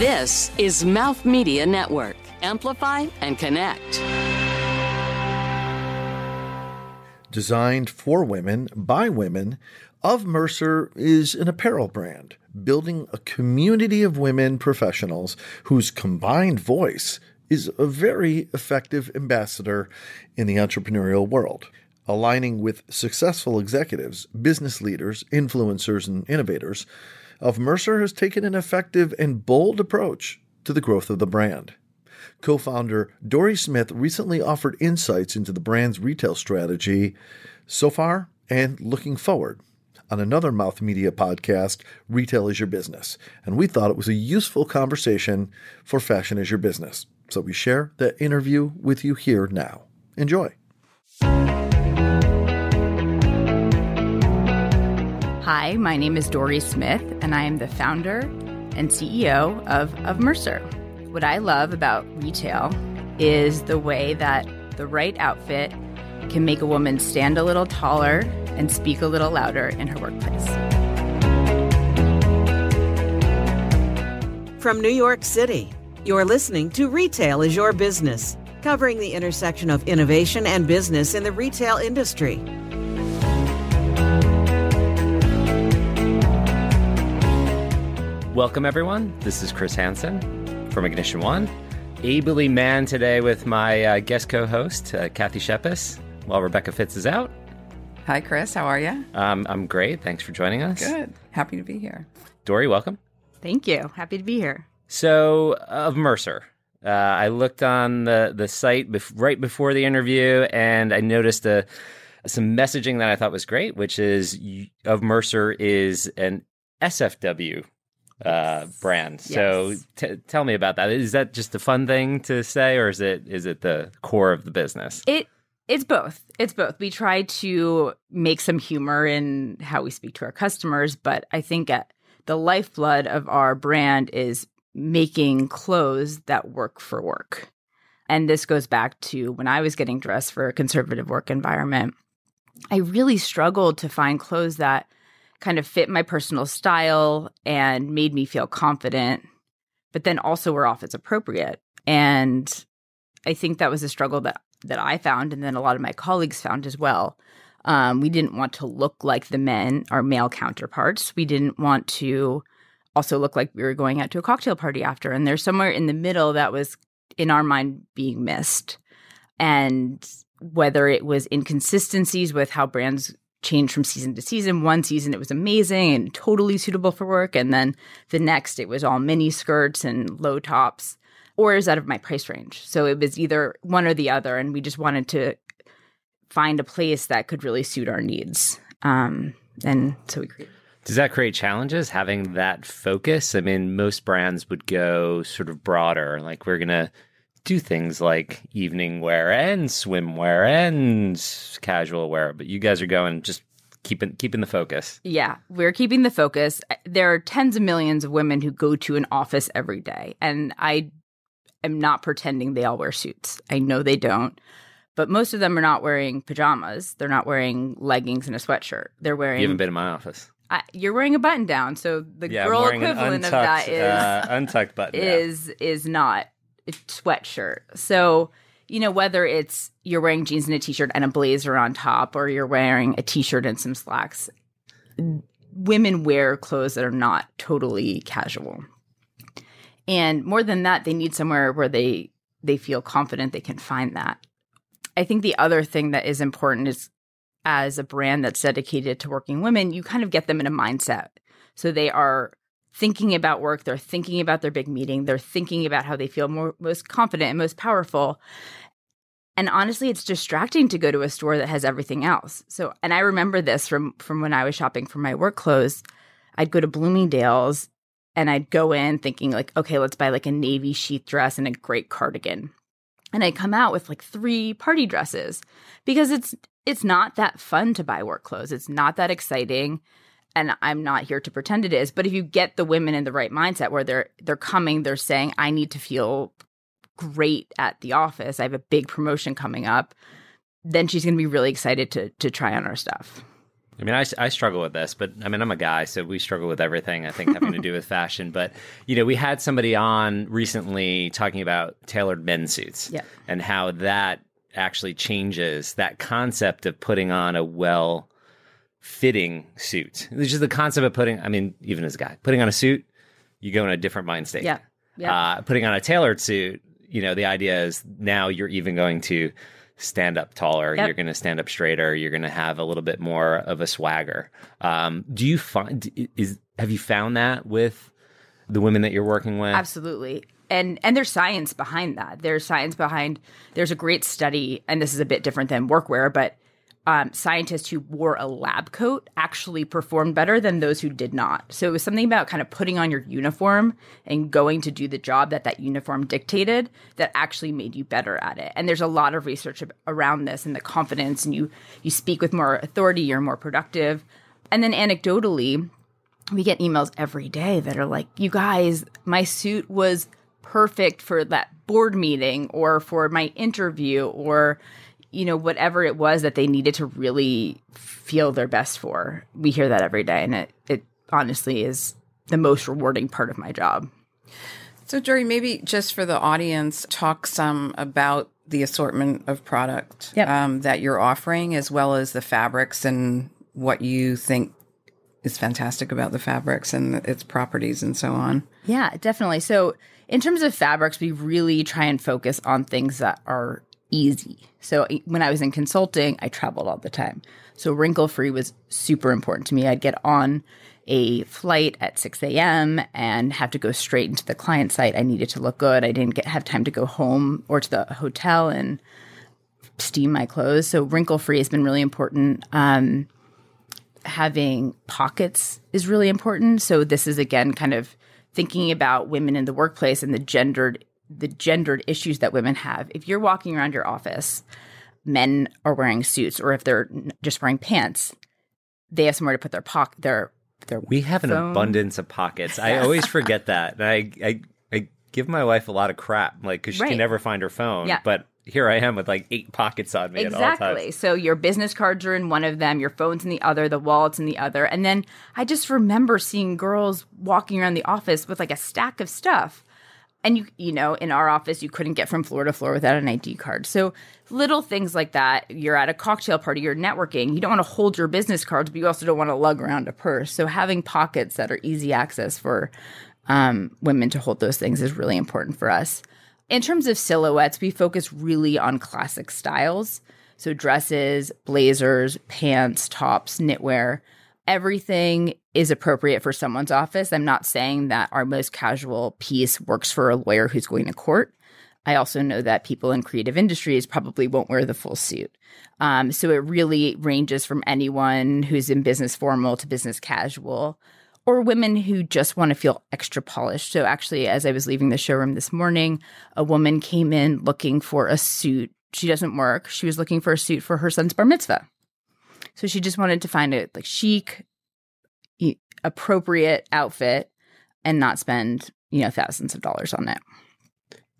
This is Mouth Media Network. Amplify and connect. Designed for women by women, Of Mercer is an apparel brand building a community of women professionals whose combined voice is a very effective ambassador in the entrepreneurial world, aligning with successful executives, business leaders, influencers, and innovators. Of Mercer has taken an effective and bold approach to the growth of the brand. Co founder Dorie Smith recently offered insights into the brand's retail strategy so far and looking forward on another Mouth Media podcast, Retail is Your Business. And we thought it was a useful conversation for Fashion is Your Business. So we share that interview with you here now. Enjoy. Hi, my name is Dorie Smith, and I am the founder and CEO of, of Mercer. What I love about retail is the way that the right outfit can make a woman stand a little taller and speak a little louder in her workplace. From New York City, you're listening to Retail is Your Business, covering the intersection of innovation and business in the retail industry. Welcome, everyone. This is Chris Hansen from Ignition One. Ably manned today with my uh, guest co host, uh, Kathy Shepis, while Rebecca Fitz is out. Hi, Chris. How are you? Um, I'm great. Thanks for joining us. Good. Happy to be here. Dorie, welcome. Thank you. Happy to be here. So, of Mercer, uh, I looked on the, the site bef- right before the interview and I noticed a, some messaging that I thought was great, which is of Mercer is an SFW uh, brand. So t- tell me about that. Is that just a fun thing to say, or is it is it the core of the business? It it's both. It's both. We try to make some humor in how we speak to our customers, but I think at the lifeblood of our brand is making clothes that work for work. And this goes back to when I was getting dressed for a conservative work environment. I really struggled to find clothes that kind of fit my personal style and made me feel confident, but then also were off as appropriate. And I think that was a struggle that that I found, and then a lot of my colleagues found as well. Um, we didn't want to look like the men, our male counterparts. We didn't want to also look like we were going out to a cocktail party after. And there's somewhere in the middle that was, in our mind, being missed. And whether it was inconsistencies with how brands change from season to season. One season it was amazing and totally suitable for work, and then the next it was all mini skirts and low tops, or is out of my price range. So it was either one or the other, and we just wanted to find a place that could really suit our needs. Um, and so we created. Does that create challenges having that focus? I mean, most brands would go sort of broader, like we're gonna do things like evening wear and swimwear and casual wear, but you guys are going just keeping keeping the focus. Yeah, we're keeping the focus. There are tens of millions of women who go to an office every day, and I am not pretending they all wear suits. I know they don't. But most of them are not wearing pajamas. They're not wearing leggings and a sweatshirt. They're wearing. You haven't been in my office. I, you're wearing a button down, so the Yeah, girl equivalent of that is uh, untucked button. down. is is not sweatshirt. So, you know, whether it's you're wearing jeans and a t-shirt and a blazer on top or you're wearing a t-shirt and some slacks, women wear clothes that are not totally casual. And more than that, they need somewhere where they they feel confident they can find that. I think the other thing that is important is as a brand that's dedicated to working women, you kind of get them in a mindset. So they are thinking about work, they're thinking about their big meeting, they're thinking about how they feel more, most confident and most powerful. And honestly, it's distracting to go to a store that has everything else. So, and I remember this from from when I was shopping for my work clothes. I'd go to Bloomingdale's and I'd go in thinking like, okay, let's buy like a navy sheath dress and a great cardigan. And I'd come out with like three party dresses because it's it's not that fun to buy work clothes. It's not that exciting and I'm not here to pretend it is, but if you get the women in the right mindset where they're they're coming, they're saying I need to feel great at the office. I have a big promotion coming up. Then she's going to be really excited to to try on our stuff. I mean, I, I struggle with this, but I mean, I'm a guy, so we struggle with everything, I think, having to do with fashion. But, you know, we had somebody on recently talking about tailored men's suits Yeah. and how that actually changes that concept of putting on a well fitting suit. Which is the concept of putting, I mean, even as a guy, putting on a suit, you go in a different mind state. Yeah. Yeah. Uh, putting on a tailored suit, you know, the idea is now you're even going to stand up taller. Yep. You're going to stand up straighter. You're going to have a little bit more of a swagger. Um, do you find is have you found that with the women that you're working with? Absolutely. And and there's science behind that. There's science behind there's a great study, and this is a bit different than workwear, but um, scientists who wore a lab coat actually performed better than those who did not. So it was something about kind of putting on your uniform and going to do the job that that uniform dictated that actually made you better at it. And there's a lot of research around this and the confidence, and you you speak with more authority, you're more productive. And then anecdotally, we get emails every day that are like, you guys, my suit was perfect for that board meeting or for my interview or, you know, whatever it was that they needed to really feel their best for. We hear that every day. And it, it honestly is the most rewarding part of my job. So, Dorie, maybe just for the audience, talk some about the assortment of product Yep. um, that you're offering, as well as the fabrics and what you think is fantastic about the fabrics and its properties and so on. Yeah, definitely. So, in terms of fabrics, we really try and focus on things that are easy. So, when I was in consulting, I traveled all the time. So, wrinkle free was super important to me. I'd get on a flight at 6 a.m. and have to go straight into the client site. I needed to look good. I didn't get have time to go home or to the hotel and steam my clothes. So, wrinkle free has been really important. Um, having pockets is really important. So this is again kind of thinking about women in the workplace and the gendered the gendered issues that women have. If you're walking around your office, men are wearing suits or if they're just wearing pants, they have somewhere to put their pocket their their we have an abundance of pockets. I always forget that. And I, I, I give my wife a lot of crap, like, because she Right. can never find her phone. Yeah. But here I am with like eight pockets on me at all Exactly. times. So your business cards are in one of them, your phone's in the other, the wallet's in the other. And then I just remember seeing girls walking around the office with like a stack of stuff. And you you know, in our office you couldn't get from floor to floor without an ID card. So little things like that. You're at a cocktail party, you're networking. You don't want to hold your business cards, but you also don't want to lug around a purse. So having pockets that are easy access for um, women to hold those things is really important for us. In terms of silhouettes, we focus really on classic styles. So dresses, blazers, pants, tops, knitwear. Everything is appropriate for someone's office. I'm not saying that our most casual piece works for a lawyer who's going to court. I also know that people in creative industries probably won't wear the full suit. Um, so it really ranges from anyone who's in business formal to business casual or women who just want to feel extra polished. So actually, as I was leaving the showroom this morning, a woman came in looking for a suit. She doesn't work. She was looking for a suit for her son's bar mitzvah. So she just wanted to find a like chic, appropriate outfit and not spend, you know, thousands of dollars on it.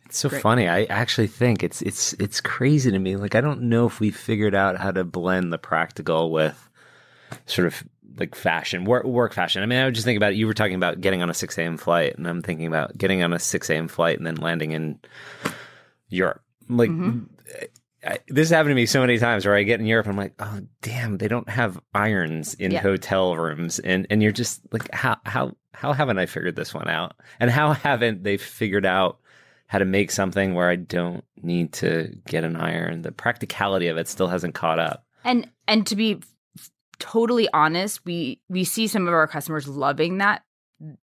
It's so funny. I actually think it's it's it's crazy to me. Like I don't know if we figured out how to blend the practical with sort of like fashion, work, work fashion. I mean, I would just think about it. You were talking about getting on a six a.m. flight, and I'm thinking about getting on a six a.m. flight and then landing in Europe. Like mm-hmm. I, this happened to me so many times where I get in Europe, and I'm like, oh damn, they don't have irons in Yeah. hotel rooms, and and you're just like, how how how haven't I figured this one out? And how haven't they figured out how to make something where I don't need to get an iron? The practicality of it still hasn't caught up. And and to be totally honest, we we see some of our customers loving that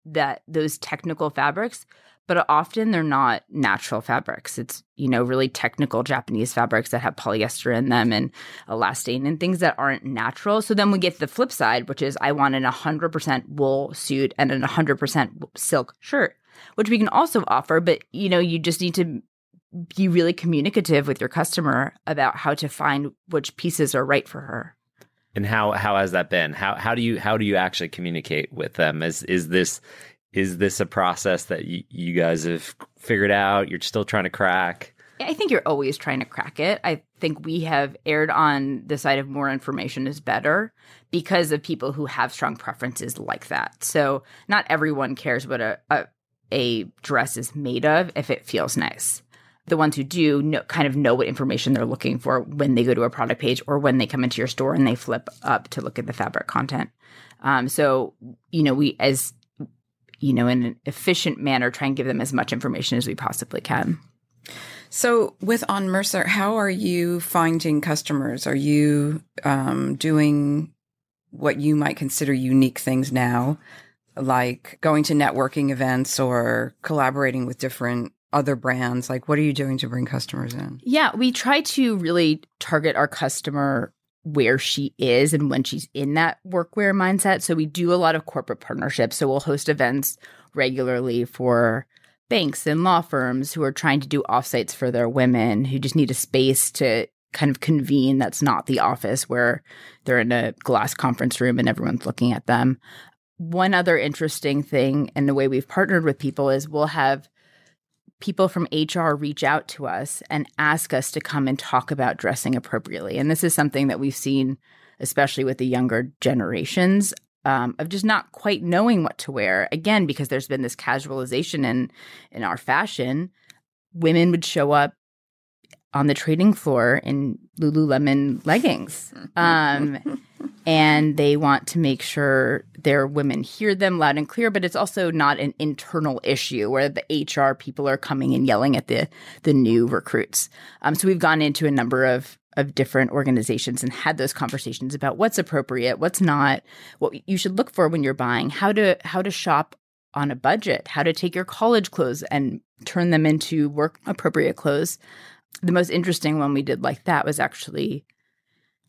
that those technical fabrics, but often they're not natural fabrics. It's you know really technical Japanese fabrics that have polyester in them and elastane and things that aren't natural. So then we get the flip side, which is I want an 100% wool suit and an 100% silk shirt, which we can also offer, but you know you just need to be really communicative with your customer about how to find which pieces are right for her. And how how has that been? How how do you how do you actually communicate with them? Is is this is this a process that you, you guys have figured out? You're still trying to crack? I think you're always trying to crack it. I think we have erred on the side of more information is better because of people who have strong preferences like that. So not everyone cares what a, a, a dress is made of if it feels nice. The ones who do know, kind of know what information they're looking for when they go to a product page or when they come into your store and they flip up to look at the fabric content. Um, so you know, we as you know, in an efficient manner, try and give them as much information as we possibly can. So, with Of Mercer, how are you finding customers? Are you um, doing what you might consider unique things now, like going to networking events or collaborating with different other brands? Like, what are you doing to bring customers in? Yeah, we try to really target our customer where she is and when she's in that workwear mindset. So, we do a lot of corporate partnerships. So, we'll host events regularly for banks and law firms who are trying to do offsites for their women who just need a space to kind of convene that's not the office where they're in a glass conference room and everyone's looking at them. One other interesting thing and the way we've partnered with people is we'll have people from HR reach out to us and ask us to come and talk about dressing appropriately. And this is something that we've seen especially with the younger generations um, of just not quite knowing what to wear. Again, because there's been this casualization in in our fashion, women would show up on the trading floor in Lululemon leggings. Um, and they want to make sure their women hear them loud and clear, but it's also not an internal issue where the HR people are coming and yelling at the the new recruits. Um, so we've gone into a number of of different organizations and had those conversations about what's appropriate, what's not, what you should look for when you're buying, how to how to shop on a budget, how to take your college clothes and turn them into work appropriate clothes. The most interesting one we did like that was actually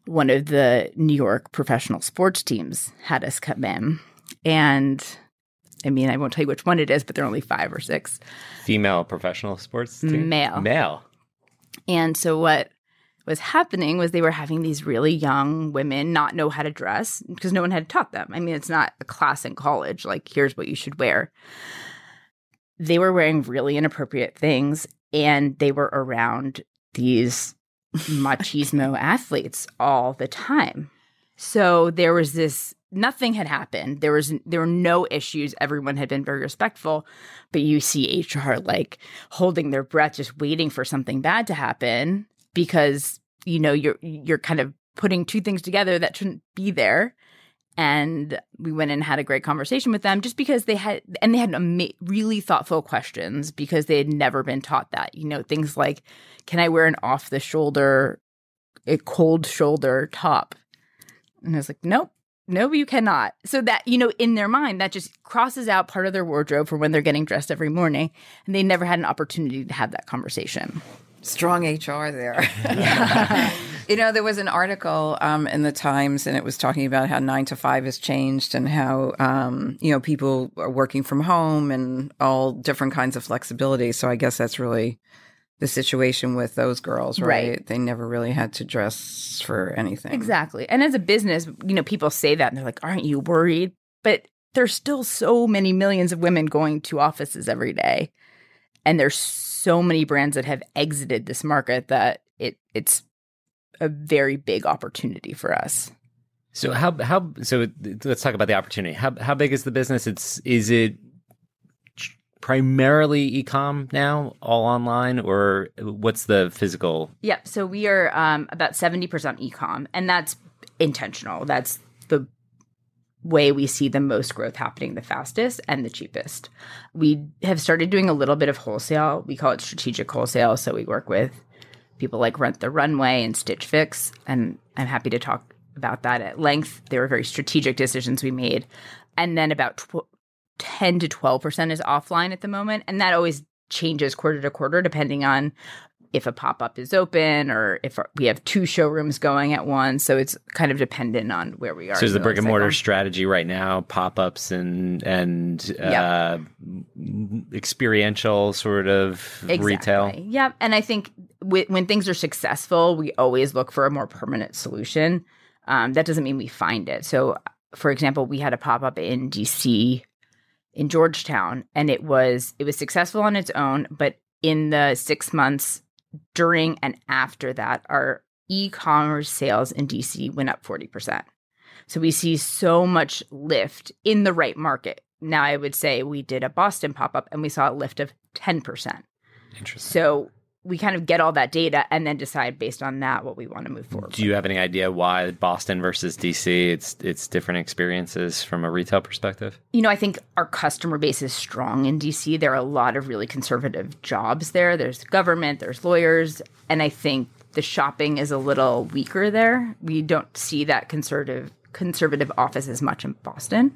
one of the New York professional sports teams had us come in. And I mean, I won't tell you which one it is, but there are only five or six. Female professional sports team? Male. Male. And so what was happening was they were having these really young women not know how to dress because no one had taught them. I mean, it's not a class in college, like, here's what you should wear. They were wearing really inappropriate things and they were around these machismo athletes all the time. So there was this nothing had happened. There was there were no issues. Everyone had been very respectful, but you see HR like holding their breath just waiting for something bad to happen because you know you're you're kind of putting two things together that shouldn't be there and we went and had a great conversation with them just because they had and they had ama- really thoughtful questions because they had never been taught that you know things like can i wear an off the shoulder a cold shoulder top and i was like nope no you cannot so that you know in their mind that just crosses out part of their wardrobe for when they're getting dressed every morning and they never had an opportunity to have that conversation Strong HR there. yeah. you know, there was an article um, in the Times, and it was talking about how nine to five has changed and how, um, you know, people are working from home and all different kinds of flexibility. So I guess that's really the situation with those girls, right? Right. They never really had to dress for anything. Exactly. And as a business, you know, people say that and they're like, aren't you worried? But there's still so many millions of women going to offices every day. And there's so many brands that have exited this market that it it's a very big opportunity for us. So how how so let's talk about the opportunity. How how big is the business? It's is it primarily ecom now, all online, or what's the physical? Yep. So we are um, about 70% ecom, and that's intentional. That's the way we see the most growth happening the fastest and the cheapest. We have started doing a little bit of wholesale. We call it strategic wholesale. So we work with people like Rent the Runway and Stitch Fix, and I'm happy to talk about that at length. They were very strategic decisions we made. And then about tw- 10 to 12% is offline at the moment. And that always changes quarter to quarter depending on if a pop up is open or if we have two showrooms going at once. So it's kind of dependent on where we are. So is the brick and mortar strategy right now pop ups and and Yeah. uh, experiential sort of retail? Exactly. Yep. And I think w- when things are successful, we always look for a more permanent solution. Um, that doesn't mean we find it. So, for example, we had a pop up in DC, in Georgetown, and it was it was successful on its own. But in the six months during and after that, our e commerce sales in DC went up 40%. So we see so much lift in the right market. Now, I would say we did a Boston pop up and we saw a lift of 10%. Interesting. So we kind of get all that data and then decide based on that what we want to move forward. Do you have any idea why Boston versus DC? It's it's different experiences from a retail perspective. You know, I think our customer base is strong in DC. There are a lot of really conservative jobs there. There's government, there's lawyers, and I think the shopping is a little weaker there. We don't see that conservative conservative office as much in Boston.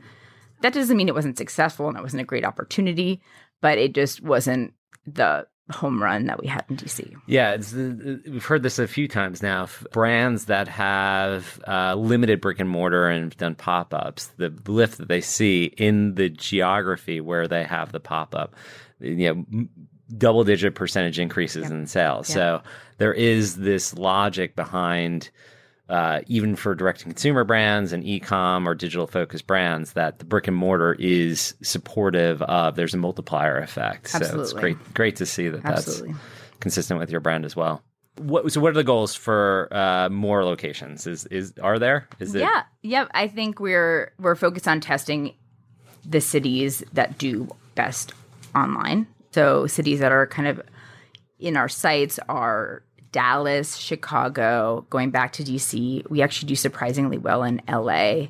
That doesn't mean it wasn't successful and it wasn't a great opportunity, but it just wasn't the home run that we had in DC. Yeah, it's, we've heard this a few times now. Brands that have uh, limited brick and mortar and done pop ups, the lift that they see in the geography where they have the pop up, you know, double digit percentage increases in sales. So there is this logic behind. Uh, even for direct to consumer brands and e-com or digital focused brands that the brick and mortar is supportive of there's a multiplier effect so it's Absolutely. great great to see that Absolutely. that's consistent with your brand as well what, so what are the goals for uh, more locations is is are there is it Yeah, yeah. I think we're we're focused on testing the cities that do best online. So cities that are kind of in our sites are Dallas, Chicago, going back to DC. We actually do surprisingly well in LA.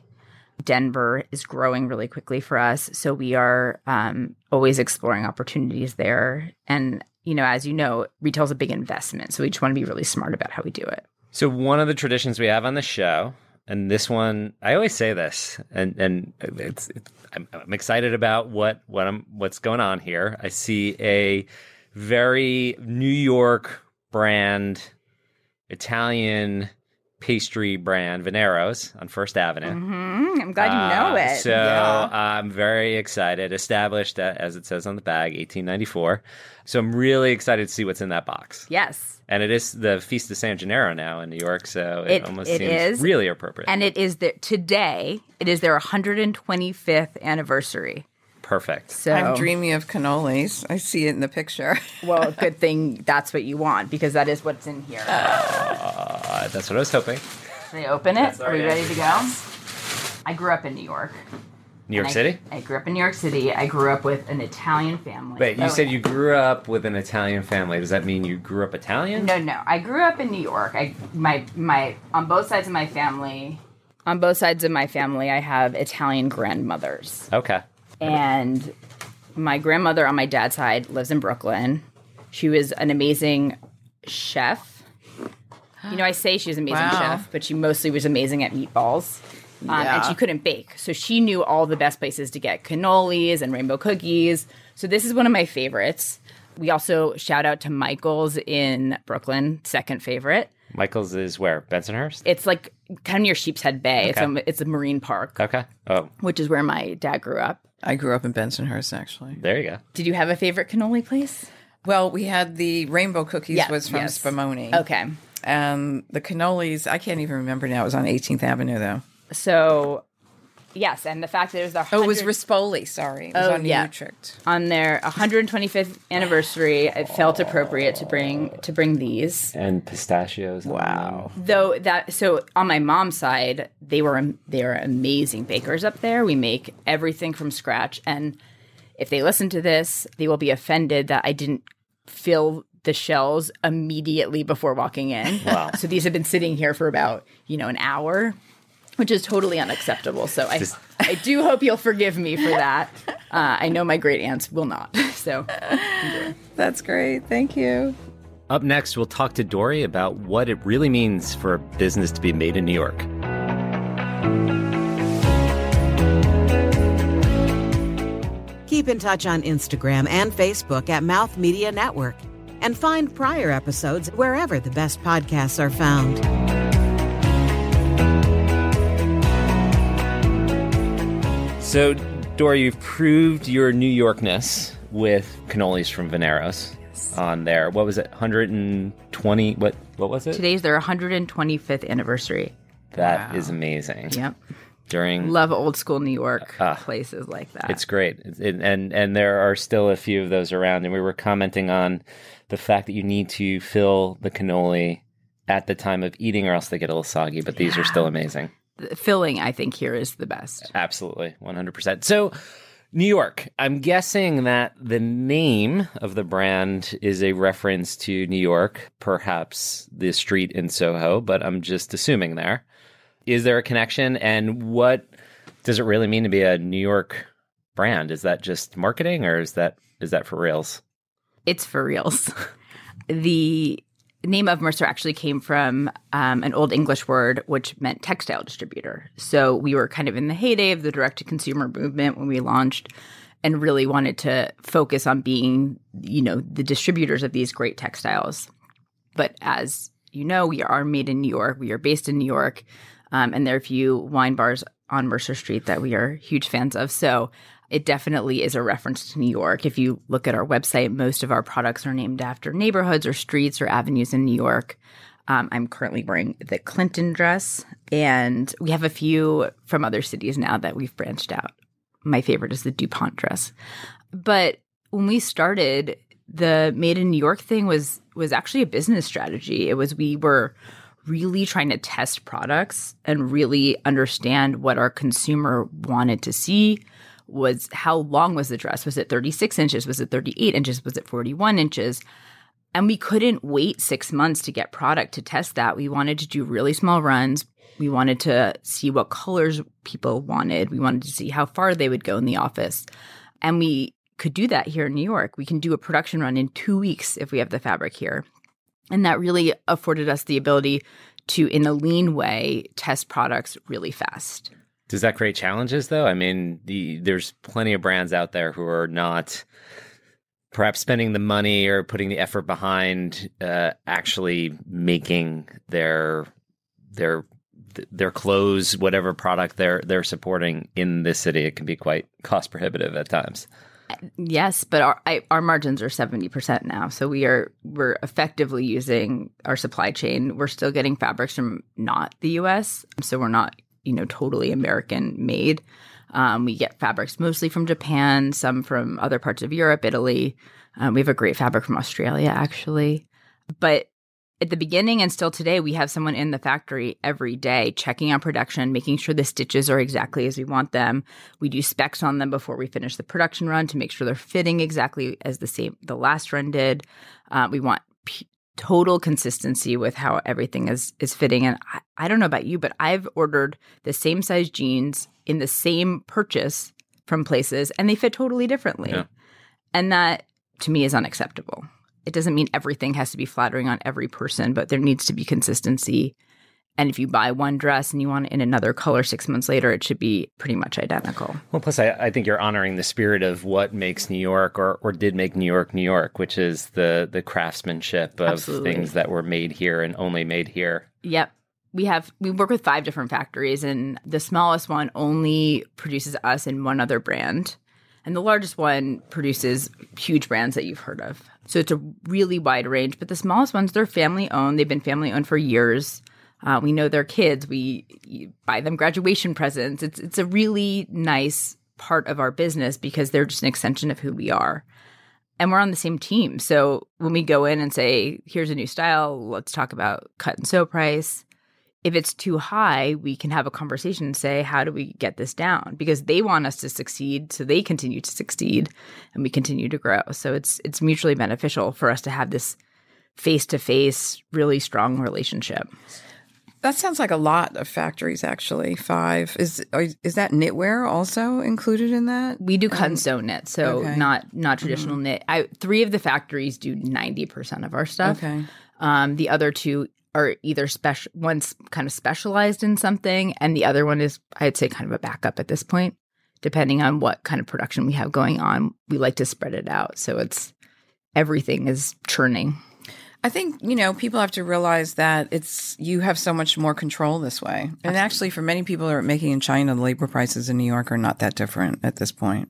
Denver is growing really quickly for us. So we are um, always exploring opportunities there. And, you know, as you know, retail is a big investment. So we just want to be really smart about how we do it. So one of the traditions we have on the show, and this one, I always say this, and and it's, it's I'm, I'm excited about what what I'm what's going on here. I see a very New York brand, Italian pastry brand, Veniero's on First Avenue. Mm, I'm glad you know Uh, it. So I'm very excited. Established, uh, as it says on the bag, 1894. So I'm really excited to see what's in that box. yes. And it is the Feast of San Gennaro now in New York, so it, It- almost it seems is. really appropriate. And it is the, today, it is their 125th anniversary. Perfect. So, I'm dreaming of cannolis. I see it in the picture. well, good thing that's what you want because that is what's in here. Uh, that's what I was hoping. Should I open it? Are we ready to go? I grew up in New York. New York I- City? I, grew up in New York City. I grew up with an Italian family. Wait, you Oh, said you grew up with an Italian family. Does that mean you grew up Italian? No, no. I grew up in New York. I my my on both sides of my family. On both sides of my family, I have Italian grandmothers. Okay. And my grandmother on my dad's side lives in Brooklyn. She was an amazing chef. You know, I say she was an amazing Wow. chef, but she mostly was amazing at meatballs. Um, And she couldn't bake. So she knew all the best places to get cannolis and rainbow cookies. So this is one of my favorites. We also shout out to Michael's in Brooklyn, second favorite. Michael's is where? Bensonhurst? It's like kind of near Sheepshead Bay. It's, Okay. a, it's a marine park, Okay. Oh, which is where my dad grew up. I grew up in Bensonhurst, actually. there you go. Did you have a favorite cannoli place? Well, we had the rainbow cookies Yeah, was from yes. Spumoni. Okay. And the cannolis, I can't even remember now. It was on 18th Avenue, though. So, yes, and the fact that it was the Oh, it was Rispoli, sorry. It was Oh, on yeah. Utrecht. on their 125th anniversary. It felt appropriate to bring to bring these. And pistachios. Wow. Though that so on my mom's side, they were they were amazing bakers up there. We make everything from scratch, and if they listen to this, they will be offended that I didn't fill the shells immediately before walking in. Wow. So these have been sitting here for about you know an hour, which is totally unacceptable. So I Just- I do hope you'll forgive me for that. Uh, I know my great aunts will not. So That's great. Thank you. Up next, we'll talk to Dorie about what it really means for a business to be made in New York. Keep in touch on Instagram and Facebook at Mouth Media Network. And find prior episodes wherever the best podcasts are found. So, Dorie, you've proved your New Yorkness with cannolis from Veniero's on there. What was it? 120? What? What was it? today's their 125th anniversary. That is amazing. Yep. during Love old school New York Ah. places like that. It's great, It- and and there are still a few of those around. And we were commenting on the fact that you need to fill the cannoli at the time of eating, or else they get a little soggy. But these are still amazing. The filling, I think, here is the best. Absolutely, one hundred percent. So. New York. I'm guessing that the name of the brand is a reference to New York, perhaps the street in Soho, but I'm just assuming there. Is there a connection? And what does it really mean to be a New York brand? Is that just marketing or is that is that for reals? It's for reals. the name of Mercer actually came from um, an old English word which meant textile distributor. So we were kind of in the heyday of the direct to consumer movement when we launched and really wanted to focus on being, you know, the distributors of these great textiles. But as you know, we are made in New York. We are based in New York. Um, and there are a few wine bars on Mercer Street that we are huge fans of. So it definitely is a reference to New York. If you look at our website, most of our products are named after neighborhoods or streets or avenues in New York. Um, I'm currently wearing the Clinton dress, and we have a few from other cities now that we've branched out. My favorite is the DuPont dress. But when we started, the Made in New York thing was was actually a business strategy. It was we were really trying to test products and really understand what our consumer wanted to see was how long was the dress? Was it 36 inches? Was it 38 inches? Was it 41 inches? And we couldn't wait six months to get product to test that. We wanted to do really small runs. We wanted to see what colors people wanted. We wanted to see how far they would go in the office. And we could do that here in new york. We can do a production run in two weeks if we have the fabric here. And that really afforded us the ability to in a lean way test products really fast Does that create challenges though? I mean, the, there's plenty of brands out there who are not perhaps spending the money or putting the effort behind uh, actually making their their their clothes, whatever product they're they're supporting in this city. It can be quite cost prohibitive at times. Yes, but our I, our margins are seventy percent now, so we are we're effectively using our supply chain. We're still getting fabrics from not the U.S., so we're not you know totally American made. Um, we get fabrics mostly from Japan, some from other parts of Europe, Italy. Um, we have a great fabric from Australia, actually. But at the beginning and still today, we have someone in the factory every day checking on production, making sure the stitches are exactly as we want them. We do specs on them before we finish the production run to make sure they're fitting exactly as the same the last run did. Uh, we want total consistency with how everything is is fitting. And I, I don't know about you, but I've ordered the same size jeans in the same purchase from places, and they fit totally differently. Yeah. And that to me is unacceptable. It doesn't mean everything has to be flattering on every person, but there needs to be consistency. And if you buy one dress and you want it in another color six months later, it should be pretty much identical. Well, plus, I, I think you're honoring the spirit of what makes New York, or, or did make New York, New York, which is the the craftsmanship of Absolutely. things that were made here and only made here. Yep. We have we work with five different factories and the smallest one only produces us and one other brand. And the largest one produces huge brands that you've heard of. So it's a really wide range. But the smallest ones, they're family owned. They've been family owned for years. Uh, we know their kids. We buy them graduation presents. It's it's a really nice part of our business because they're just an extension of who we are. And we're on the same team. So when we go in and say, here's a new style, let's talk about cut and sew price. If it's too high, we can have a conversation and say, how do we get this down? Because they want us to succeed, so they continue to succeed and we continue to grow. So it's it's mutually beneficial for us to have this face to face, really strong relationship. That sounds like a lot of factories, actually. Five is is that knitwear also included in that? We do cut and sew knit, so okay. not not traditional knit. I three of the factories do ninety percent of our stuff. Okay. Um, the other two are either special. One's kind of specialized in something, and the other one is, I'd say, kind of a backup at this point. Depending on what kind of production we have going on, we like to spread it out, so it's everything is churning. I think you know people have to realize that it's you have so much more control this way. And actually, for many people who are making in China, the labor prices in New York are not that different at this point.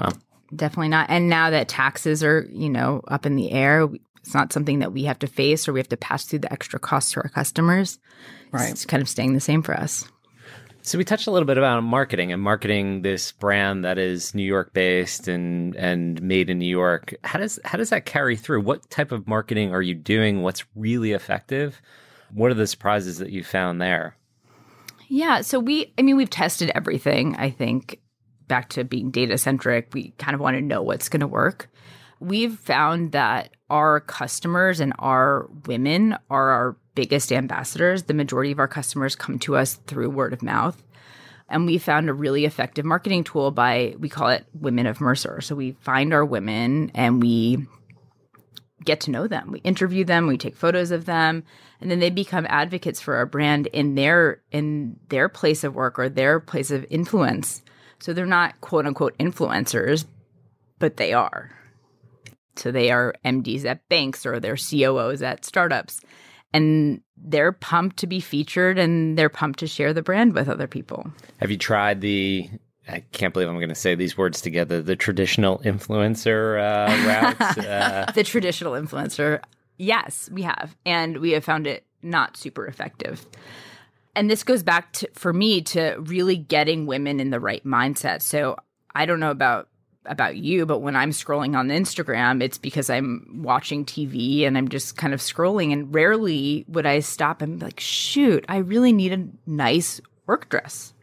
Wow. Definitely not. And now that taxes are, you know, up in the air, it's not something that we have to face or we have to pass through the extra costs to our customers. Right. It's kind of staying the same for us. So we touched a little bit about marketing and marketing this brand that is New York based and and made in New York. How does how does that carry through? What type of marketing are you doing? What's really effective? What are the surprises that you found there? Yeah, so we I mean we've tested everything, I think back to being data centric, we kind of want to know what's going to work. We've found that our customers and our women are our biggest ambassadors. The majority of our customers come to us through word of mouth. And we found a really effective marketing tool by, we call it Women of Mercer. So we find our women and we get to know them. We interview them, we take photos of them, and then they become advocates for our brand in their in their place of work or their place of influence. So they're not quote unquote influencers, but they are. So they are MDs at banks or they're COOs at startups. And they're pumped to be featured and they're pumped to share the brand with other people. Have you tried the I can't believe I'm going to say these words together. The traditional influencer uh, routes. Uh... the traditional influencer. Yes, we have, and we have found it not super effective. And this goes back to for me to really getting women in the right mindset. So I don't know about about you, but when I'm scrolling on Instagram, it's because I'm watching TV and I'm just kind of scrolling. And rarely would I stop and be like, shoot, I really need a nice work dress.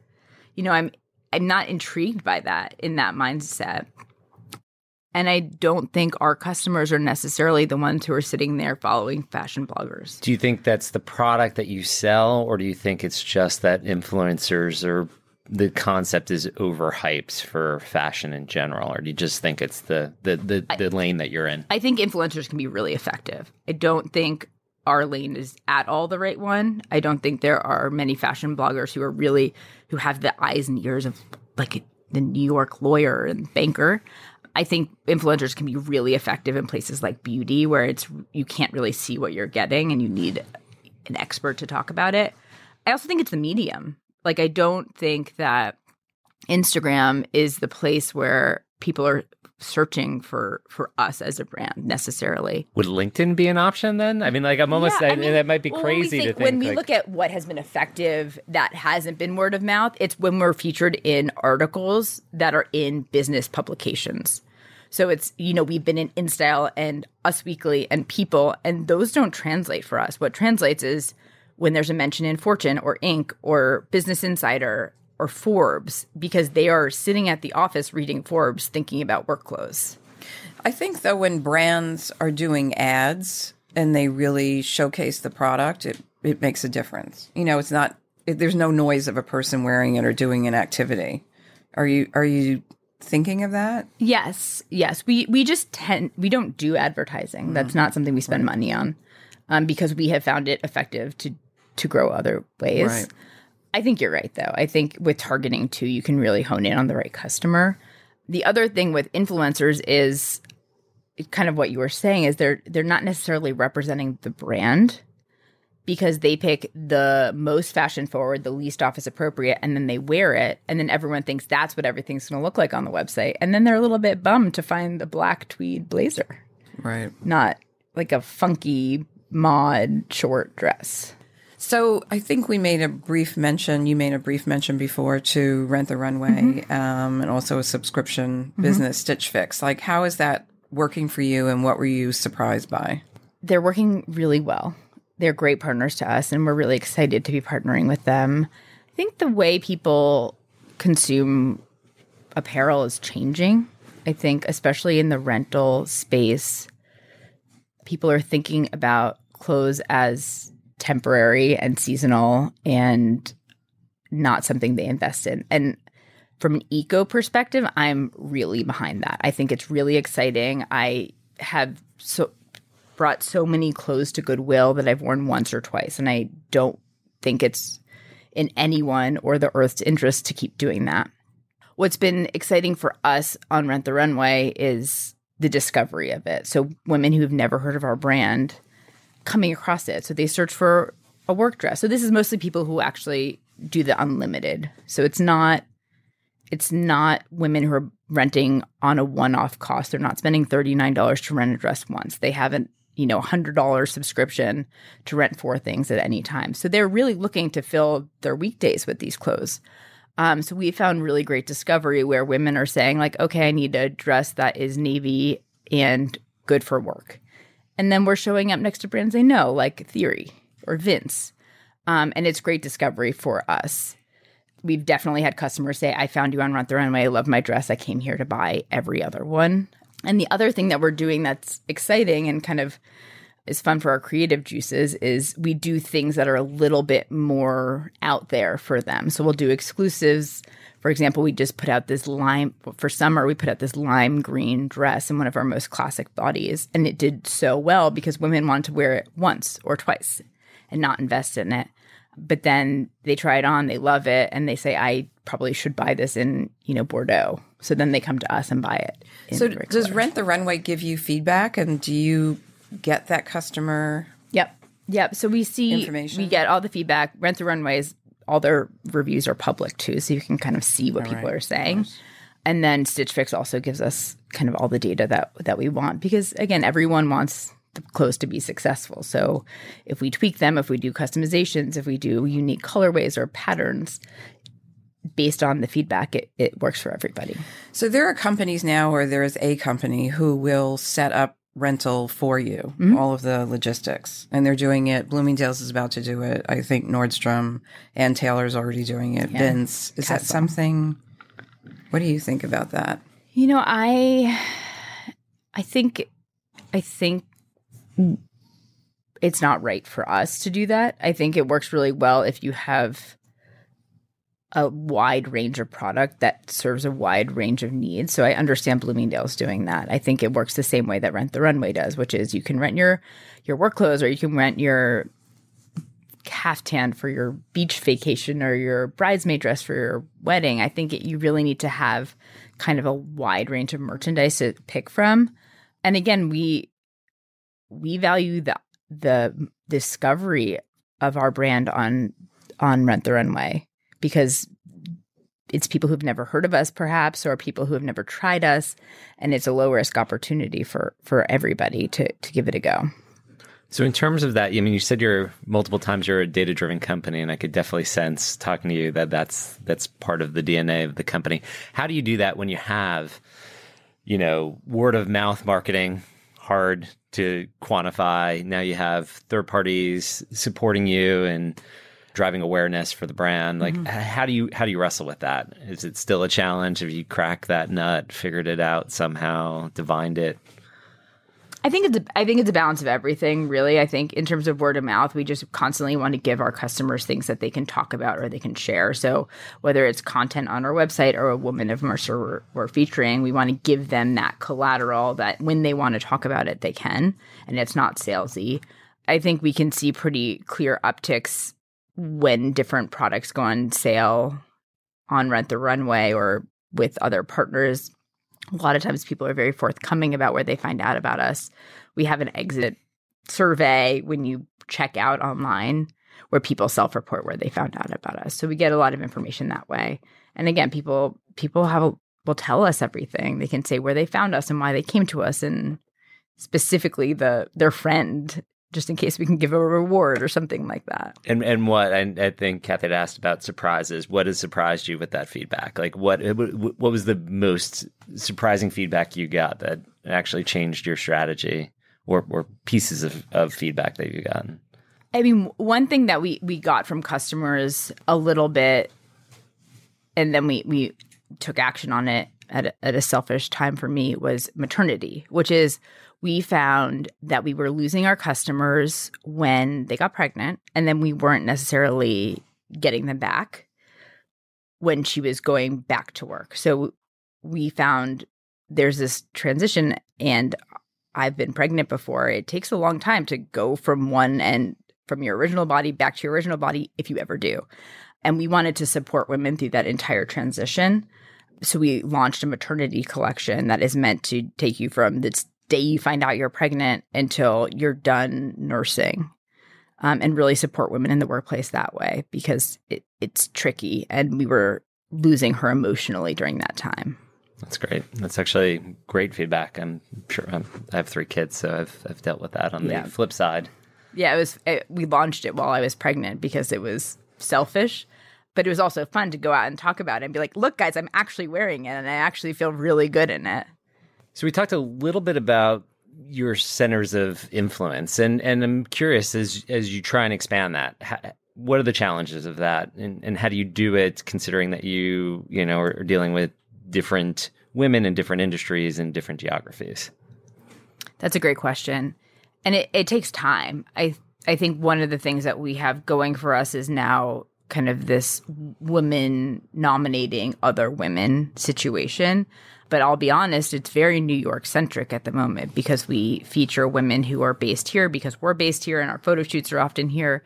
You know, I'm I'm not intrigued by that in that mindset. And I don't think our customers are necessarily the ones who are sitting there following fashion bloggers. Do you think that's the product that you sell, or do you think it's just that influencers are the concept is overhyped for fashion in general, or do you just think it's the the the, the lane that you're in? I think influencers can be really effective. I don't think our lane is at all the right one. I don't think there are many fashion bloggers who are really who have the eyes and ears of like the New York lawyer and banker. I think influencers can be really effective in places like beauty where it's you can't really see what you're getting and you need an expert to talk about it. I also think it's the medium. Like, I don't think that Instagram is the place where people are searching for for us as a brand necessarily. Would LinkedIn be an option then? I mean, like I'm almost yeah, I mean, that might be crazy think, to think. When we like, look at what has been effective that hasn't been word of mouth, it's when we're featured in articles that are in business publications. So it's you know we've been in InStyle and Us Weekly and People, and those don't translate for us. What translates is when there's a mention in Fortune or Inc. or Business Insider or Forbes because they are sitting at the office reading Forbes thinking about work clothes. I think though when brands are doing ads and they really showcase the product, it it makes a difference. You know, it's not it, there's no noise of a person wearing it or doing an activity. Are you are you thinking of that? Yes, yes. We we just tend we don't do advertising. That's not something we spend right. money on, um, because we have found it effective to to grow other ways. Right. I think you're right, though. I think with targeting too, you can really hone in on the right customer. The other thing with influencers is kind of what you were saying is they're they're not necessarily representing the brand because they pick the most fashion forward, the least office appropriate, and then they wear it, and then everyone thinks that's what everything's going to look like on the website, and then they're a little bit bummed to find the black tweed blazer, right? Not like a funky mod short dress. So I think we made a brief mention. You made a brief mention before to Rent the Runway, mm-hmm. um, and also a subscription mm-hmm. business, Stitch Fix. Like, how is that working for you, and what were you surprised by? They're working really well. They're great partners to us, and we're really excited to be partnering with them. I think the way people consume apparel is changing. I think, especially in the rental space, people are thinking about clothes as temporary and seasonal and not something they invest in. And from an eco perspective, I'm really behind that. I think it's really exciting. I have so brought so many clothes to Goodwill that I've worn once or twice, and I don't think it's in anyone or the Earth's interest to keep doing that. What's been exciting for us on Rent the Runway is the discovery of it. So, women who've never heard of our brand coming across it. So they search for a work dress. So this is mostly people who actually do the unlimited. So it's not it's not women who are renting on a one-off cost. They're not spending $39 to rent a dress once. They have an you know, $100 subscription to rent four things at any time. So they're really looking to fill their weekdays with these clothes. Um, so we found really great discovery where women are saying, like, okay, I need a dress that is navy and good for work. And then we're showing up next to brands they know, like Theory or Vince. Um, and it's great discovery for us. We've definitely had customers say, I found you on Rent the Runway. I love my dress. I came here to buy every other one. And the other thing that we're doing that's exciting and kind of is fun for our creative juices is we do things that are a little bit more out there for them. So we'll do exclusives. For example, we just put out this lime for summer, we put out this lime green dress in one of our most classic bodies. And it did so well because women wanted to wear it once or twice and not invest in it. But then they try it on, they love it, and they say, I probably should buy this in, you know, Bordeaux. So then they come to us and buy it. So does colors. Rent the Runway give you feedback and do you get that customer? Yep. Yep. So we see Information? we get all the feedback. Rent the runways, all their reviews are public too, so you can kind of see what people are saying. And then Stitch Fix also gives us kind of all the data that that we want because again, everyone wants the clothes to be successful. So if we tweak them, if we do customizations, if we do unique colorways or patterns based on the feedback, it, it works for everybody. So there are companies now, or there is a company who will set up rental for you, Mm-hmm. all of the logistics, and they're doing it. Bloomingdale's is about to do it. I think Nordstrom and Taylor's already doing it. Vince, is that something? What do you think about that? You know, I I think I think it's not right for us to do that. I think it works really well if you have a wide range of product that serves a wide range of needs. So I understand Bloomingdale's doing that. I think it works the same way that Rent the Runway does, which is you can rent your your work clothes or you can rent your caftan for your beach vacation or your bridesmaid dress for your wedding. I think it, you really need to have kind of a wide range of merchandise to pick from. And again, we we value the the discovery of our brand on on Rent the Runway because it's people who've never heard of us perhaps or people who have never tried us and it's a low risk opportunity for for everybody to to give it a go. So, in terms of that, I mean, you said you're multiple times you're a data driven company, and I could definitely sense talking to you that that's that's part of the DNA of the company. How do you do that when you have, you know, word of mouth marketing, hard to quantify? Now you have third parties supporting you and driving awareness for the brand. Like, mm-hmm. h- how do you how do you wrestle with that? Is it still a challenge? Have you cracked that nut, figured it out somehow, divined it? I think it's a, I think it's a balance of everything, really. I think in terms of word of mouth, we just constantly want to give our customers things that they can talk about or they can share. So whether it's content on our website or a woman of Mercer we're, we're featuring, we want to give them that collateral that when they want to talk about it, they can, and it's not salesy. I think we can see pretty clear upticks when different products go on sale on Rent the Runway or with other partners a lot of times people are very forthcoming about where they find out about us. We have an exit survey when you check out online where people self-report where they found out about us. So we get a lot of information that way. And again, people people have a, will tell us everything. They can say where they found us and why they came to us and specifically the their friend just in case we can give a reward or something like that. And and what I, I think Kathy had asked about surprises. What has surprised you with that feedback? Like what what was the most surprising feedback you got that actually changed your strategy, or or pieces of, of feedback that you gotten? I mean, one thing that we we got from customers a little bit, and then we we took action on it at a, at a selfish time for me was maternity, which is we found that we were losing our customers when they got pregnant, and then we weren't necessarily getting them back when she was going back to work. So we found there's this transition, and I've been pregnant before. It takes a long time to go from one end from your original body back to your original body if you ever do. And we wanted to support women through that entire transition. So we launched a maternity collection that is meant to take you from the day you find out you're pregnant until you're done nursing. Um, and really support women in the workplace that way because it, it's tricky and we were losing her emotionally during that time. That's great. That's actually great feedback. I'm sure I'm, I have three kids, so I've I've dealt with that on Yeah. the flip side. Yeah, it was. It, we launched it while I was pregnant because it was selfish, but it was also fun to go out and talk about it and be like, "Look, guys, I'm actually wearing it, and I actually feel really good in it." So we talked a little bit about your centers of influence, and and I'm curious as as you try and expand that, how, what are the challenges of that, and and how do you do it, considering that you you know are, are dealing with different women in different industries and different geographies. That's a great question. And it, it takes time. I I think one of the things that we have going for us is now kind of this women nominating other women situation. But I'll be honest, it's very New York centric at the moment because we feature women who are based here because we're based here and our photo shoots are often here.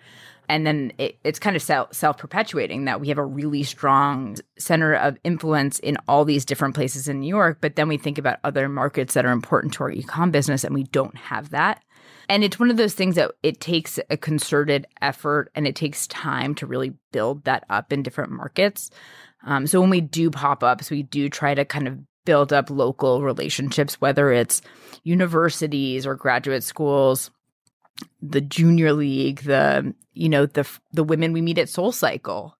And then it, it's kind of self perpetuating that we have a really strong center of influence in all these different places in New York. But then we think about other markets that are important to our ecom business and we don't have that. And it's one of those things that it takes a concerted effort and it takes time to really build that up in different markets. Um, so when we do pop ups, we do try to kind of build up local relationships, whether it's universities or graduate schools, the junior league, the you know the the women we meet at Soul Cycle.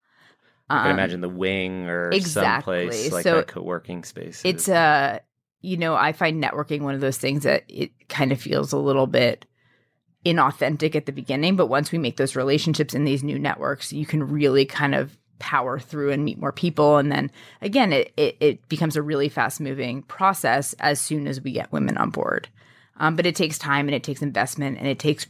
I can Um, imagine the wing or exactly. someplace like So co-working space. it's a you know i find networking one of those things that it kind of feels a little bit inauthentic at the beginning but once we make those relationships in these new networks you can really kind of power through and meet more people and then again it it, it becomes a really fast moving process as soon as we get women on board um, but it takes time and it takes investment and it takes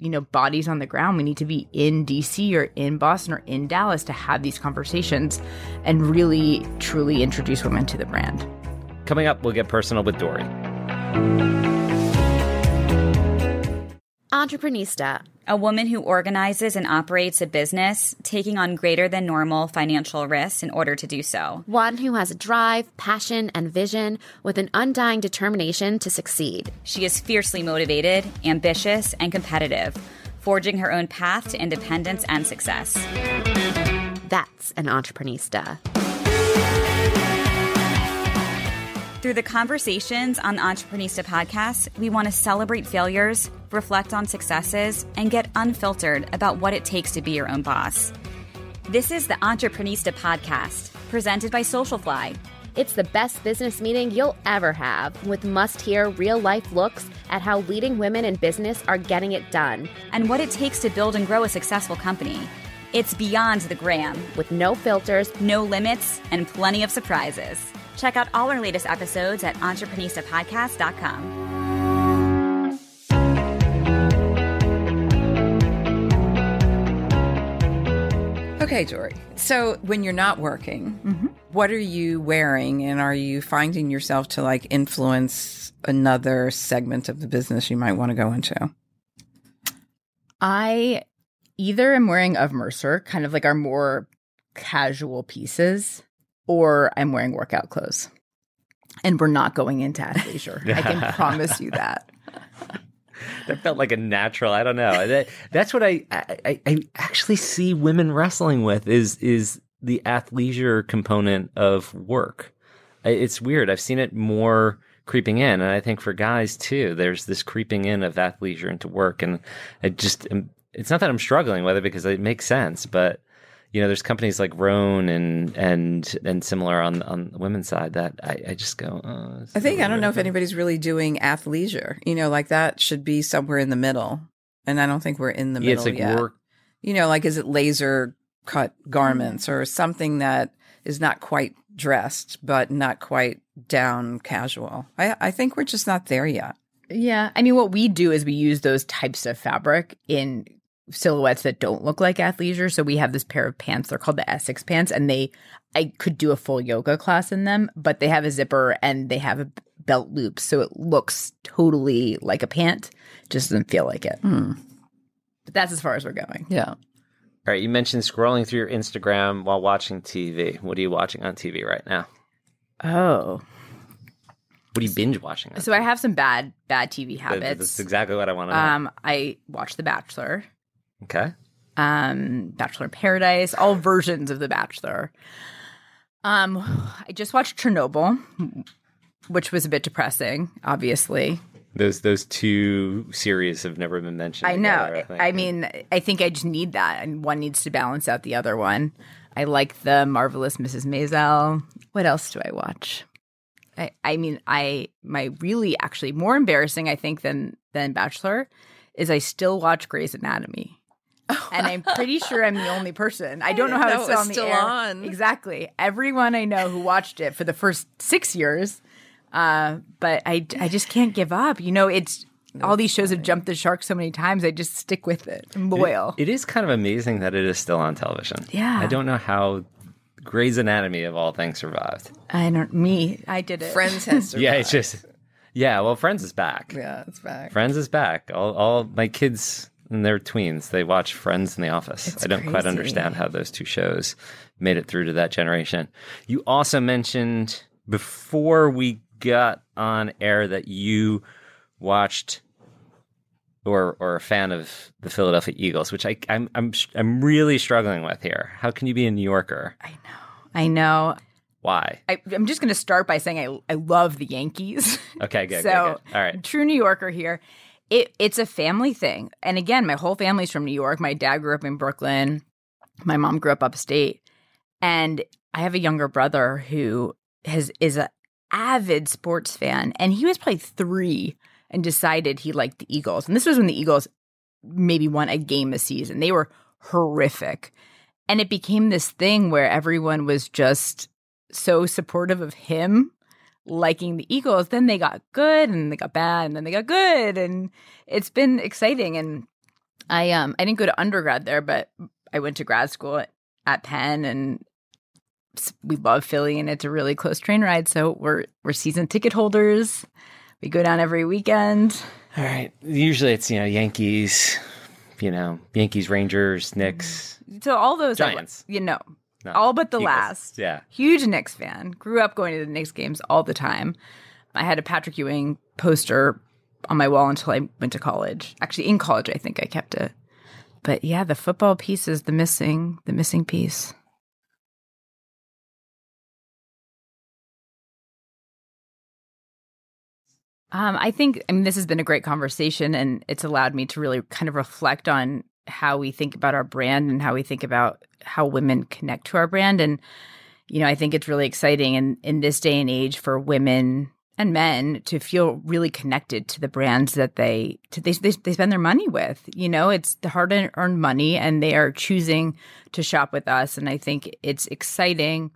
you know bodies on the ground we need to be in dc or in boston or in dallas to have these conversations and really truly introduce women to the brand Coming up, we'll get personal with Dorie. Entreprenista. A woman who organizes and operates a business, taking on greater than normal financial risks in order to do so. One who has a drive, passion, and vision with an undying determination to succeed. She is fiercely motivated, ambitious, and competitive, forging her own path to independence and success. That's an entrepreneurista. Through the conversations on the Entreprenista podcast, we want to celebrate failures, reflect on successes, and get unfiltered about what it takes to be your own boss. This is the Entreprenista podcast, presented by Socialfly. It's the best business meeting you'll ever have with must hear real life looks at how leading women in business are getting it done and what it takes to build and grow a successful company. It's beyond the gram, with no filters. no limits, and plenty of surprises. Check out all our latest episodes at entreprenistapodcast.com. Okay, Dorie. So when you're not working, Mm-hmm. what are you wearing and are you finding yourself to like influence another segment of the business you might want to go into? I either am wearing of Mercer, kind of like our more casual pieces, or I'm wearing workout clothes. And we're not going into athleisure. I can promise you that. That felt like a natural. I don't know. That, that's what I, I I actually see women wrestling with is is the athleisure component of work. It's weird. I've seen it more creeping in, and I think for guys too. There's this creeping in of athleisure into work, and I just it's not that I'm struggling with it because it makes sense, but you know, there's companies like Rhone and and and similar on on the women's side that I, I just go. Oh, I think I don't know if anybody's really doing athleisure. You know, like that should be somewhere in the middle. And I don't think we're in the middle. Yeah, middle it's like yet. work You know, like is it laser cut mm. garments or something that is not quite dressed but not quite down casual? I I think we're just not there yet. Yeah. I mean, what we do is we use those types of fabric in silhouettes that don't look like athleisure. So we have this pair of pants. They're called the Essex pants, and they, I could do a full yoga class in them, but they have a zipper and they have a belt loop. So it looks totally like a pant, just doesn't feel like it. But that's as far as we're going. Yeah. All right, you mentioned scrolling through your Instagram while watching TV. What are you watching on TV right now? Oh. What are you binge watching? on? So I have some bad, bad TV habits. That's exactly what I want to know. Um, I watch The Bachelor. Okay. um, Bachelor in Paradise, all versions of The Bachelor. Um, I just watched Chernobyl, which was a bit depressing, obviously. Those those two series have never been mentioned. I know. together, think. I mean, I think I just need that, and one needs to balance out the other one. I like the marvelous Mrs. Maisel. What else do I watch? I, I mean, I my really actually more embarrassing, I think, than than Bachelor, is I still watch Grey's Anatomy. And I'm pretty sure I'm the only person. I don't know how didn't it's know it still was on the still air. on. Exactly. Everyone I know who watched it for the first six years, uh, but I I just can't give up. You know, it's all these shows have jumped the shark so many times. I just stick with it. I'm loyal. It is kind of amazing that it is still on television. Yeah. I don't know how Grey's Anatomy of all things survived. I don't. Me, I did it. Friends has survived. Yeah, it's just yeah. Well, Friends is back. yeah, it's back. Friends is back. All, all my kids and they're tweens. They watch Friends in the Office. It's I don't quite understand how those two shows made it through to that generation. You also mentioned before we got on air that you watched or or a fan of the Philadelphia Eagles, which I I'm I'm I'm really struggling with here. How can you be a New Yorker? I know. I know. Why? I, I'm just going to start by saying I I love the Yankees. Okay, good. so good, good. All right. true New Yorker here. It it's a family thing, and again, my whole family's from New York. My dad grew up in Brooklyn. My mom grew up upstate, and I have a younger brother who has is a avid sports fan, and he was probably three and decided he liked the Eagles. And this was when the Eagles maybe won a game a season. They were horrific. And it became this thing where everyone was just so supportive of him liking the Eagles. Then they got good and they got bad and then they got good. And it's been exciting. And I um I didn't go to undergrad there, but I went to grad school at, at Penn and we love Philly and it's a really close train ride. So we're we're season ticket holders. We go down every weekend. All right. Usually it's, you know, Yankees, you know, Yankees, Rangers, Knicks. So all those Giants. you know, All but the Eagles. last. Yeah. Huge Knicks fan. Grew up going to the Knicks games all the time. I had a Patrick Ewing poster on my wall until I went to college. Actually, in college, I think I kept it. But yeah, the football piece is the missing, the missing piece. Um, I think I mean this has been a great conversation, and it's allowed me to really kind of reflect on how we think about our brand and how we think about how women connect to our brand. And you know, I think it's really exciting in in this day and age for women and men to feel really connected to the brands that they to they they, they spend their money with. You know, it's the hard earned money, and they are choosing to shop with us. And I think it's exciting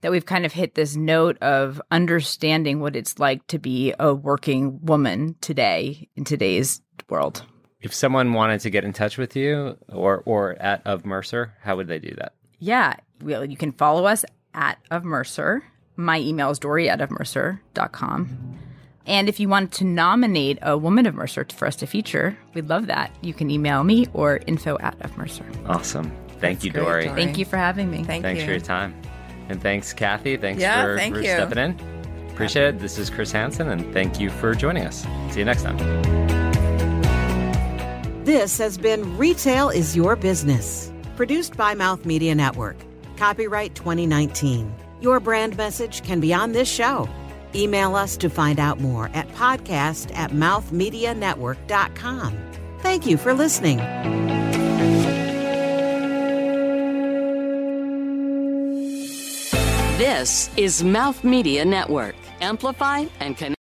that we've kind of hit this note of understanding what it's like to be a working woman today in today's world. If someone wanted to get in touch with you or or at of Mercer, how would they do that? Yeah, well, you can follow us at of Mercer. My email is Dorie at ofmercer.com. And if you want to nominate a woman of Mercer for us to feature, we'd love that. You can email me or info at of Mercer. Awesome. Thank you, great, Dorie. Dorie. Thank you for having me. Thank Thanks you. for your time. And thanks, Kathy. Thanks Yeah, for, thank for you. stepping in. Appreciate it. This is Chris Hansen, and thank you for joining us. See you next time. This has been Retail is Your Business, produced by Mouth Media Network. Copyright 2019. Your brand message can be on this show. Email us to find out more at podcast at mouthmedianetwork.com. Thank you for listening. This is Mouth Media Network. Amplify and connect.